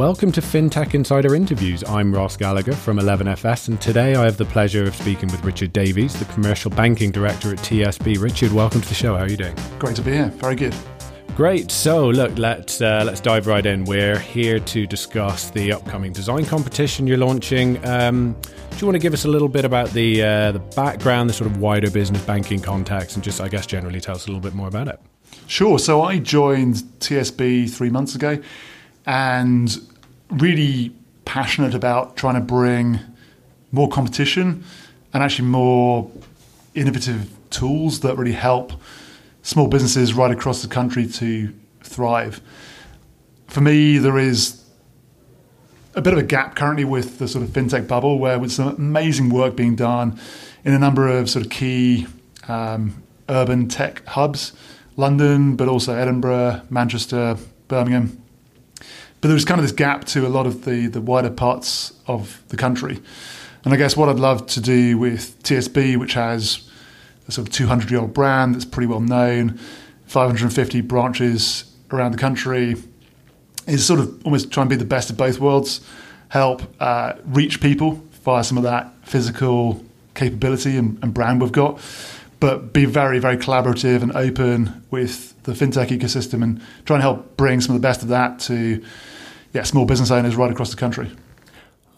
Welcome to FinTech Insider Interviews. I'm Ross Gallagher from 11FS, and today I have the pleasure of speaking with Richard Davies, the Commercial Banking Director at TSB. Richard, welcome to the show. How are you doing? Great to be here. Very good. Great. So, look, let's uh, let's dive right in. We're here to discuss the upcoming design competition you're launching. Um, do you want to give us a little bit about the uh, the background, the sort of wider business banking context, and just, I guess, generally tell us a little bit more about it? Sure. So, I joined TSB three months ago, and really passionate about trying to bring more competition and actually more innovative tools that really help small businesses right across the country to thrive. For me, there is a bit of a gap currently with the sort of fintech bubble, where with some amazing work being done in a number of sort of key um, urban tech hubs, London, but also Edinburgh, Manchester, Birmingham. But there's kind of this gap to a lot of the, the wider parts of the country. And I guess what I'd love to do with TSB, which has a sort of 200 year old brand that's pretty well known, 550 branches around the country, is sort of almost try and be the best of both worlds, help uh, reach people via some of that physical capability and, and brand we've got, but be very, very collaborative and open with the fintech ecosystem and try and help bring some of the best of that to yeah, small business owners right across the country.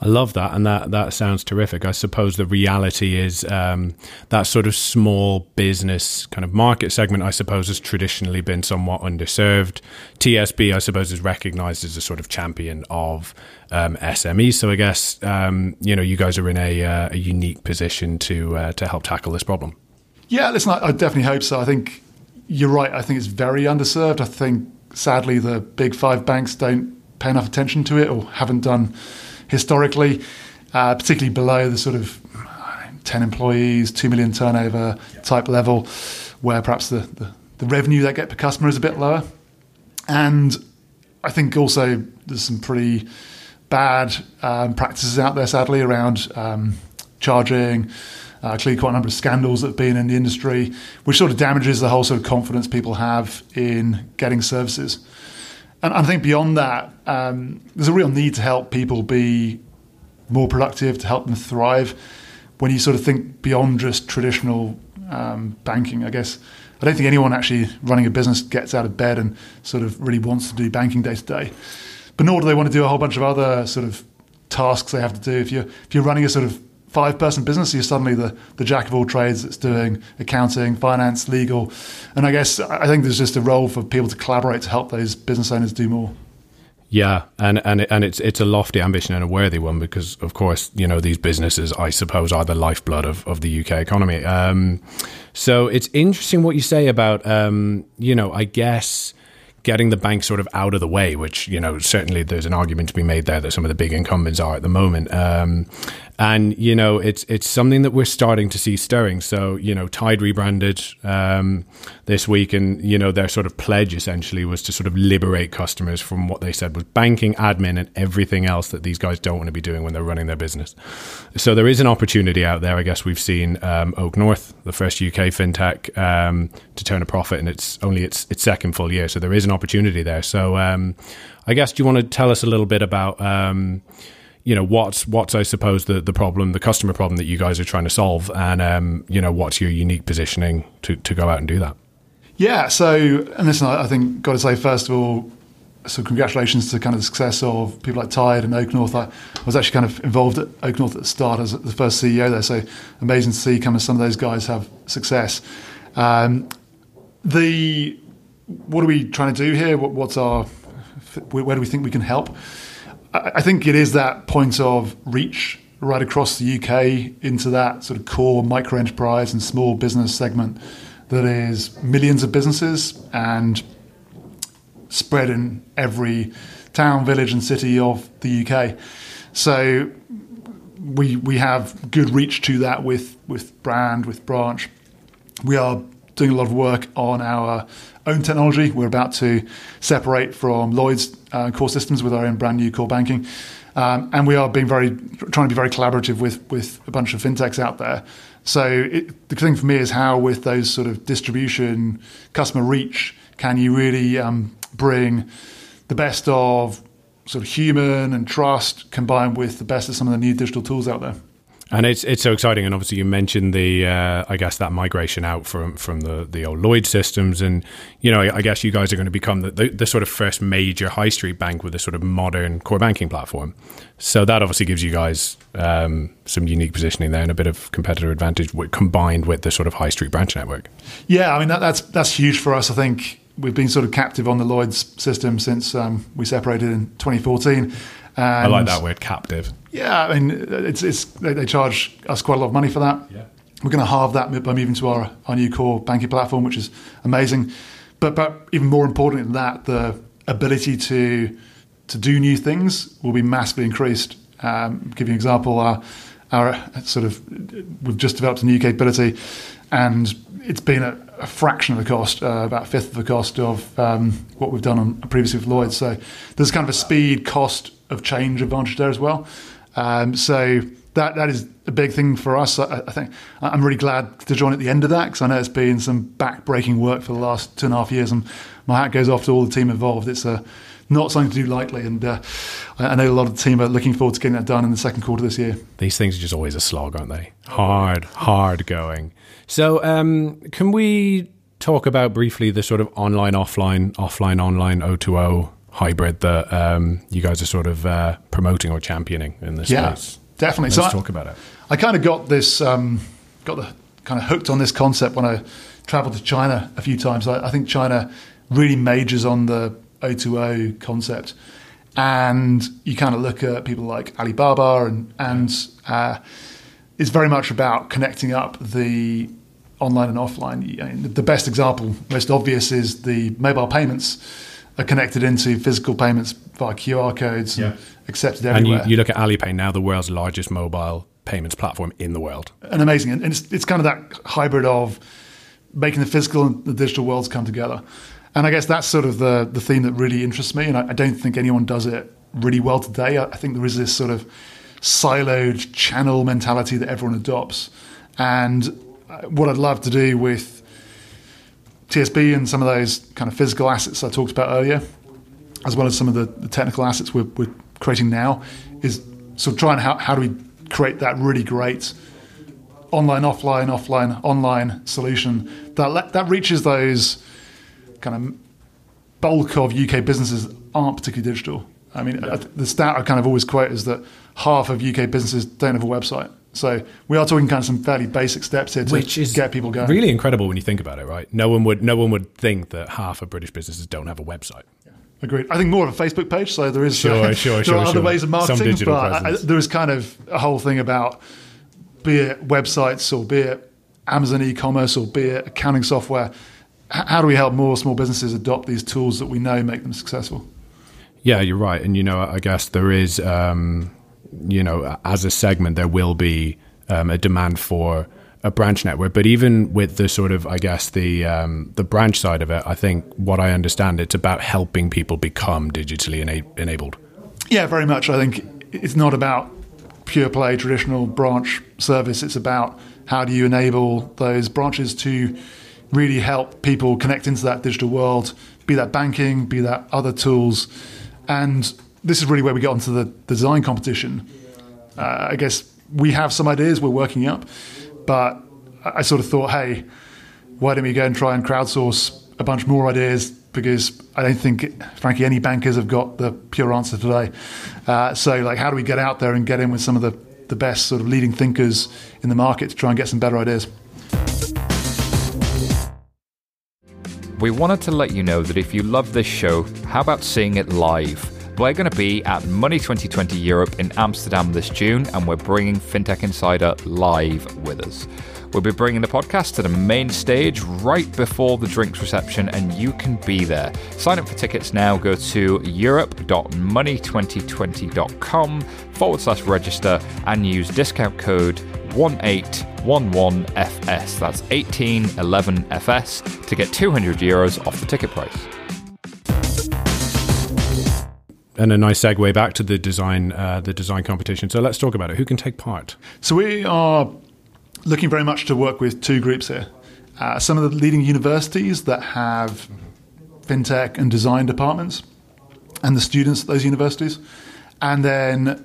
I love that, and that that sounds terrific. I suppose the reality is um, that sort of small business kind of market segment. I suppose has traditionally been somewhat underserved. TSB, I suppose, is recognised as a sort of champion of um, SMEs. So I guess um, you know you guys are in a, uh, a unique position to uh, to help tackle this problem. Yeah, listen, I, I definitely hope so. I think you're right. I think it's very underserved. I think sadly the big five banks don't pay enough attention to it or haven't done historically, uh, particularly below the sort of 10 employees, 2 million turnover type level, where perhaps the, the, the, revenue they get per customer is a bit lower. And I think also there's some pretty bad um, practices out there, sadly, around um, charging. Uh, clearly, quite a number of scandals that have been in the industry, which sort of damages the whole sort of confidence people have in getting services. And I think beyond that, um, there's a real need to help people be more productive, to help them thrive. When you sort of think beyond just traditional um, banking, I guess I don't think anyone actually running a business gets out of bed and sort of really wants to do banking day to day. But nor do they want to do a whole bunch of other sort of tasks they have to do. If you're if you're running a sort of five person business, you're suddenly the, the jack of all trades that's doing accounting, finance, legal. And I guess I think there's just a role for people to collaborate to help those business owners do more. Yeah, and and and it's it's a lofty ambition and a worthy one because, of course, you know these businesses, I suppose, are the lifeblood of, of the UK economy. Um, so it's interesting what you say about, um, you know, I guess getting the bank sort of out of the way, which you know certainly there's an argument to be made there that some of the big incumbents are at the moment. Um, and you know it's it's something that we're starting to see stirring. So you know, Tide rebranded um, this week, and you know their sort of pledge essentially was to sort of liberate customers from what they said was banking, admin, and everything else that these guys don't want to be doing when they're running their business. So there is an opportunity out there. I guess we've seen um, Oak North, the first UK fintech, um, to turn a profit, and it's only its its second full year. So there is an opportunity there. So um, I guess do you want to tell us a little bit about um, you know what's what's I suppose the the problem, the customer problem that you guys are trying to solve, and um, you know what's your unique positioning to to go out and do that. Yeah. So, and listen, I think got to say first of all, so congratulations to kind of the success of people like Tide and Oak North. I was actually kind of involved at Oak North at the start as the first CEO there, so amazing to see kind of some of those guys have success. Um, the what are we trying to do here? What, what's our where do we think we can help? I think it is that point of reach right across the UK into that sort of core micro enterprise and small business segment that is millions of businesses and spread in every town, village, and city of the UK. So we we have good reach to that with with brand with branch. We are doing a lot of work on our own technology. We're about to separate from Lloyd's uh, core systems with our own brand new core banking. Um, and we are being very trying to be very collaborative with with a bunch of fintechs out there. So it, the thing for me is how, with those sort of distribution, customer reach, can you really um, bring the best of sort of human and trust combined with the best of some of the new digital tools out there. And it's it's so exciting, and obviously you mentioned the uh, I guess that migration out from from the the old Lloyd systems, and you know I guess you guys are going to become the, the, the, sort of first major high street bank with a sort of modern core banking platform. So that obviously gives you guys um, some unique positioning there and a bit of competitive advantage combined with the sort of high street branch network. Yeah, I mean that, that's that's huge for us. I think we've been sort of captive on the Lloyd's system since um, we separated in 2014. I like that word, captive. Yeah, I mean, it's it's they, they, charge us quite a lot of money for that. Yeah. We're going to halve that by moving to our, our new core banking platform, which is amazing. But but even more important than that, the ability to to do new things will be massively increased. Um, give you an example, our, our sort of we've just developed a new capability, and it's been a, a fraction of the cost, uh, about a fifth of the cost of um, what we've done on previously with Lloyd. So there's kind of a speed cost of change advantage there as well. Um, so that that is a big thing for us. I, I, think I'm really glad to join at the end of that because I know it's been some back-breaking work for the last two and a half years, and my hat goes off to all the team involved. It's a not something to do lightly, and uh, I know a lot of the team are looking forward to getting that done in the second quarter this year. These things are just always a slog, aren't they? Hard, hard going. So, um, can we talk about briefly the sort of online, offline, offline, online, O2O hybrid that um, you guys are sort of uh, promoting or championing in this yeah, space? Definitely. So let's so talk I, about it. I kind of got this, um, got the kind of hooked on this concept when I traveled to China a few times. I, I think China really majors on the O2O concept. And you kind of look at people like Alibaba, and, and uh, it's very much about connecting up the online and offline. The best example, most obvious, is the mobile payments are connected into physical payments via QR codes yeah. and accepted everywhere. And you, you, look at Alipay now, the world's largest mobile payments platform in the world. And amazing. And it's, it's kind of that hybrid of making the physical and the digital worlds come together. And I guess that's sort of the, the theme that really interests me. And I, I don't think anyone does it really well today. I, I think there is this sort of siloed channel mentality that everyone adopts. And uh, what I'd love to do with TSB and some of those kind of physical assets I talked about earlier, as well as some of the, the technical assets we're, we're, creating now, is sort of trying how, how do we create that really great online, offline, offline, online solution that that reaches those kind of bulk of UK businesses aren't particularly digital. I mean, yeah. the stat I kind of always quote is that half of UK businesses don't have a website. So we are talking kind of some fairly basic steps here to Which is get people going. Really incredible when you think about it, right? No one would no one would think that half of British businesses don't have a website. Yeah. Agreed. I think more of a Facebook page. So there is sure, uh, sure, there sure, are other ways of marketing, but I, there is kind of a whole thing about be it websites or be it Amazon e-commerce or be it accounting software. How do we help more small businesses adopt these tools that we know make them successful? Yeah, you're right, and you know, I guess there is, um, you know, as a segment, there will be um, a demand for a branch network. But even with the sort of, I guess, the um, the branch side of it, I think what I understand, it's about helping people become digitally ena- enabled. Yeah, very much. I think it's not about pure play traditional branch service. It's about how do you enable those branches to really help people connect into that digital world, be that banking, be that other tools, and this is really where we get onto the design competition. Uh, I guess we have some ideas we're working up, but I sort of thought, hey, why don't we go and try and crowdsource a bunch more ideas? Because I don't think, frankly, any bankers have got the pure answer today. Uh, so, like, how do we get out there and get in with some of the, the best sort of leading thinkers in the market to try and get some better ideas? We wanted to let you know that if you love this show, how about seeing it live? We're going to be at Money 2020 Europe in Amsterdam this June, and we're bringing FinTech Insider live with us. We'll be bringing the podcast to the main stage right before the drinks reception, and you can be there. Sign up for tickets now. Go to europe.money2020.com forward slash register and use discount code 1811FS. That's 1811FS to get 200 euros off the ticket price and a nice segue back to the design uh, the design competition. So let's talk about it. Who can take part? So we are looking very much to work with two groups here. Uh, some of the leading universities that have fintech and design departments, and the students at those universities. And then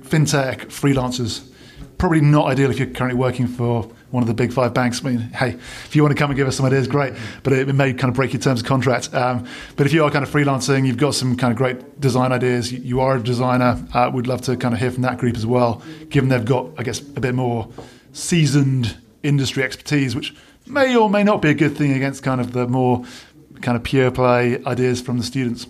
fintech, freelancers. Probably not ideal if you're currently working for one of the big five banks. I mean, hey, if you want to come and give us some ideas, great. But it, may kind of break your terms of contract. Um, but if you are kind of freelancing, you've got some kind of great design ideas. You, you are a designer. Uh, we'd love to kind of hear from that group as well, given they've got, I guess, a bit more seasoned industry expertise, which may or may not be a good thing against kind of the more kind of pure play ideas from the students.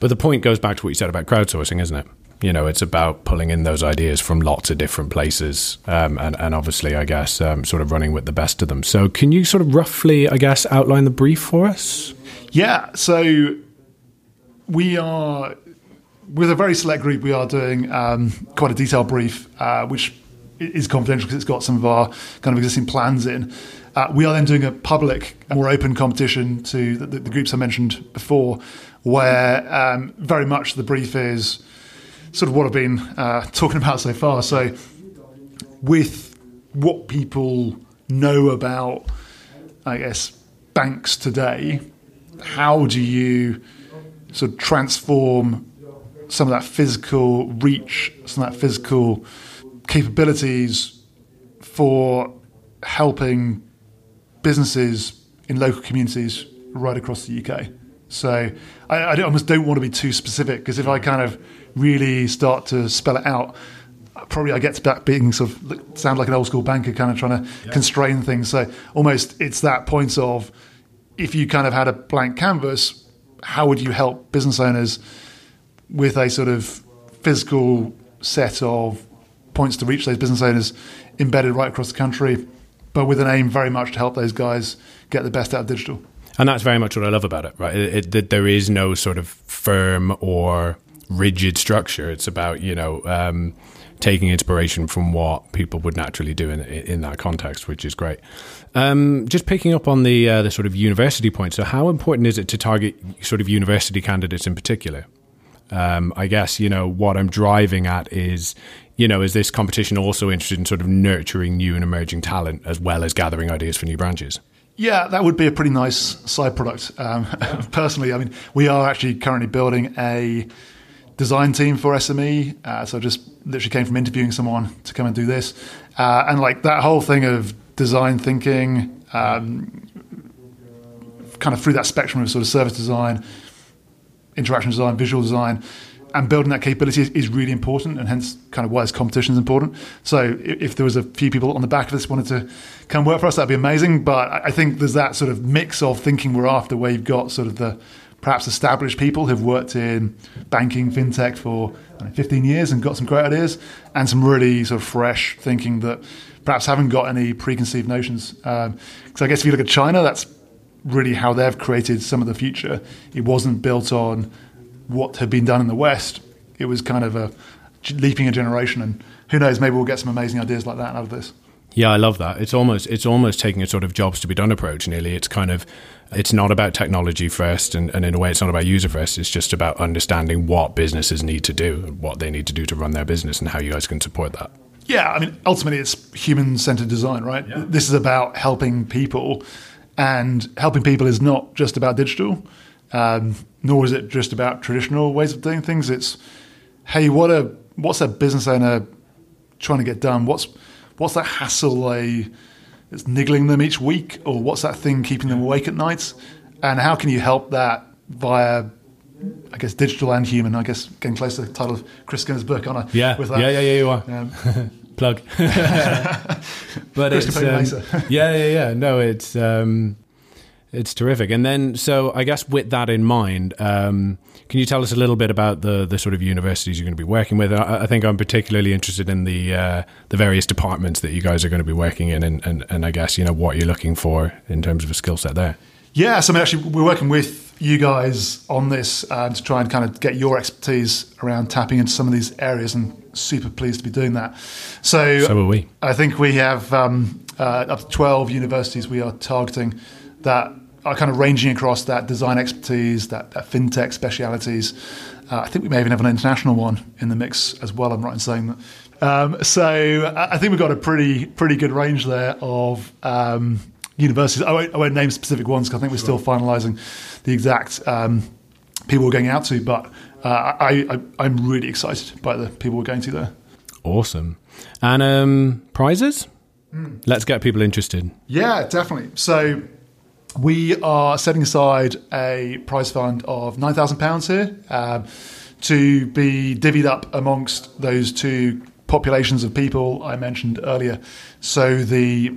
But the point goes back to what you said about crowdsourcing, isn't it? You know, it's about pulling in those ideas from lots of different places, um, and, and obviously, I guess, um, sort of running with the best of them. So, can you sort of roughly, I guess, outline the brief for us? Yeah. So, we are with a very select group. We are doing um, quite a detailed brief, uh, which is confidential because it's got some of our kind of existing plans in. Uh, we are then doing a public, more open competition to the, the groups I mentioned before, where um, very much the brief is sort of what I've been uh, talking about so far. So, with what people know about, I guess, banks today, how do you sort of transform some of that physical reach, some of that physical capabilities for helping businesses in local communities right across the UK? So I, I almost don't want to be too specific because if I kind of really start to spell it out, probably I get to back being sort of sound like an old school banker, kind of trying to yeah. constrain things. So almost it's that point of if you kind of had a blank canvas, how would you help business owners with a sort of physical set of points to reach those business owners embedded right across the country, but with an aim very much to help those guys get the best out of digital. And that's very much what I love about it, right? It, it, there is no sort of firm or rigid structure. It's about you know um, taking inspiration from what people would naturally do in in that context, which is great. Um, just picking up on the uh, the sort of university point. So, how important is it to target sort of university candidates in particular? Um, I guess you know what I'm driving at is you know is this competition also interested in sort of nurturing new and emerging talent as well as gathering ideas for new branches? Yeah, that would be a pretty nice side product. Um, personally, I mean, we are actually currently building a design team for SME. Uh, so just literally came from interviewing someone to come and do this, uh, and like that whole thing of design thinking, um, kind of through that spectrum of sort of service design, interaction design, visual design and building that capability is, is, really important, and hence kind of why this competition is important. So if, if, there was a few people on the back of this wanted to come work for us, that'd be amazing. But I, I think there's that sort of mix of thinking we're after, where you've got sort of the perhaps established people who've worked in banking, fintech for know, 15 years and got some great ideas, and some really sort of fresh thinking that perhaps haven't got any preconceived notions. Because um, I guess if you look at China, that's really how they've created some of the future. It wasn't built on what had been done in the West, it was kind of a leaping a generation. And who knows, maybe we'll get some amazing ideas like that out of this. Yeah, I love that. It's almost it's almost taking a sort of jobs to be done approach. Nearly, it's kind of it's not about technology first, and, and in a way, it's not about user first. It's just about understanding what businesses need to do, what they need to do to run their business, and how you guys can support that. Yeah, I mean, ultimately, it's human centered design, right? Yeah. This is about helping people, and helping people is not just about digital. Um, nor is it just about traditional ways of doing things. It's hey, what a what's a business owner trying to get done? What's what's that hassle they that's niggling them each week, or what's that thing keeping them awake at night? And how can you help that via I guess digital and human. I guess getting close to the title of Chris Skinner's book, on it? Yeah, with that. yeah, yeah, yeah. You are. Um, Plug. but it's um, yeah, yeah, yeah. No, it's um, it's terrific. And then, so I guess with that in mind, um, can you tell us a little bit about the the sort of universities you're going to be working with? I, I think I'm particularly interested in the uh, the various departments that you guys are going to be working in, and, and, and I guess you know what you're looking for in terms of a skill set there. Yeah, so I mean, actually, we're working with you guys on this uh, to try and kind of get your expertise around tapping into some of these areas, and super pleased to be doing that. So, so are we. I think we have um, uh, up to 12 universities we are targeting that are kind of ranging across that design expertise, that, that fintech specialities. Uh, I think we may even have an international one in the mix as well. I'm right in saying that. Um, so I think we've got a pretty pretty good range there of um, universities. I won't, I won't, name specific ones because I think we're still finalising the exact um, people we're going out to. But uh, I, I am really excited by the people we're going to there. Awesome. And um, prizes? Mm. Let's get people interested. Yeah, definitely. So we are setting aside a prize fund of nine thousand pounds here um, to be divvied up amongst those two populations of people I mentioned earlier. So the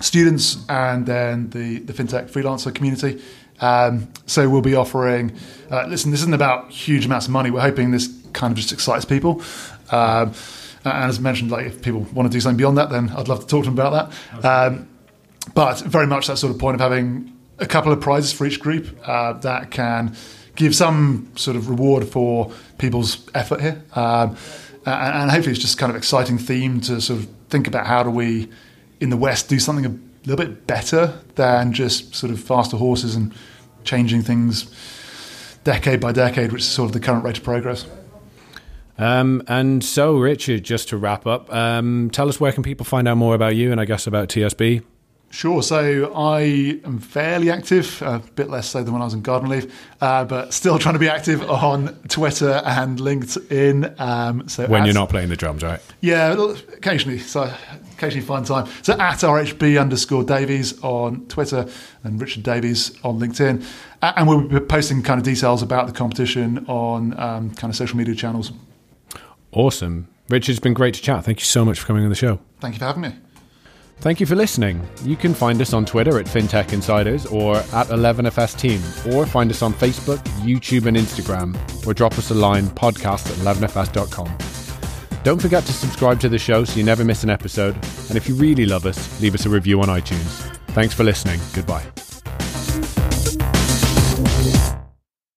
students and then the the fintech freelancer community. Um, so we'll be offering. Uh, listen, this isn't about huge amounts of money. We're hoping this kind of just excites people. Um, and as mentioned, like if people want to do something beyond that, then I'd love to talk to them about that. But very much that sort of point of having a couple of prizes for each group uh, that can give some sort of reward for people's effort here. Um, and, and, hopefully it's just kind of exciting theme to sort of think about how do we in the West do something a little bit better than just sort of faster horses and changing things decade by decade, which is sort of the current rate of progress. Um, and so, Richard, just to wrap up, um, tell us where can people find out more about you and I guess about TSB? Sure. So I am fairly active, a bit less so than when I was on garden leave, uh, but still trying to be active on Twitter and LinkedIn. Um, so when you're not playing the drums, right? Yeah, occasionally. So occasionally find time. So at RHB underscore Davies on Twitter and Richard Davies on LinkedIn, and we'll be posting kind of details about the competition on um, kind of social media channels. Awesome, Richard. It's been great to chat. Thank you so much for coming on the show. Thank you for having me. Thank you for listening. You can find us on Twitter at FinTech Insiders or at 11FS Team, or find us on Facebook, YouTube, and Instagram, or drop us a line podcast at 11fs.com. Don't forget to subscribe to the show so you never miss an episode, and if you really love us, leave us a review on iTunes. Thanks for listening. Goodbye.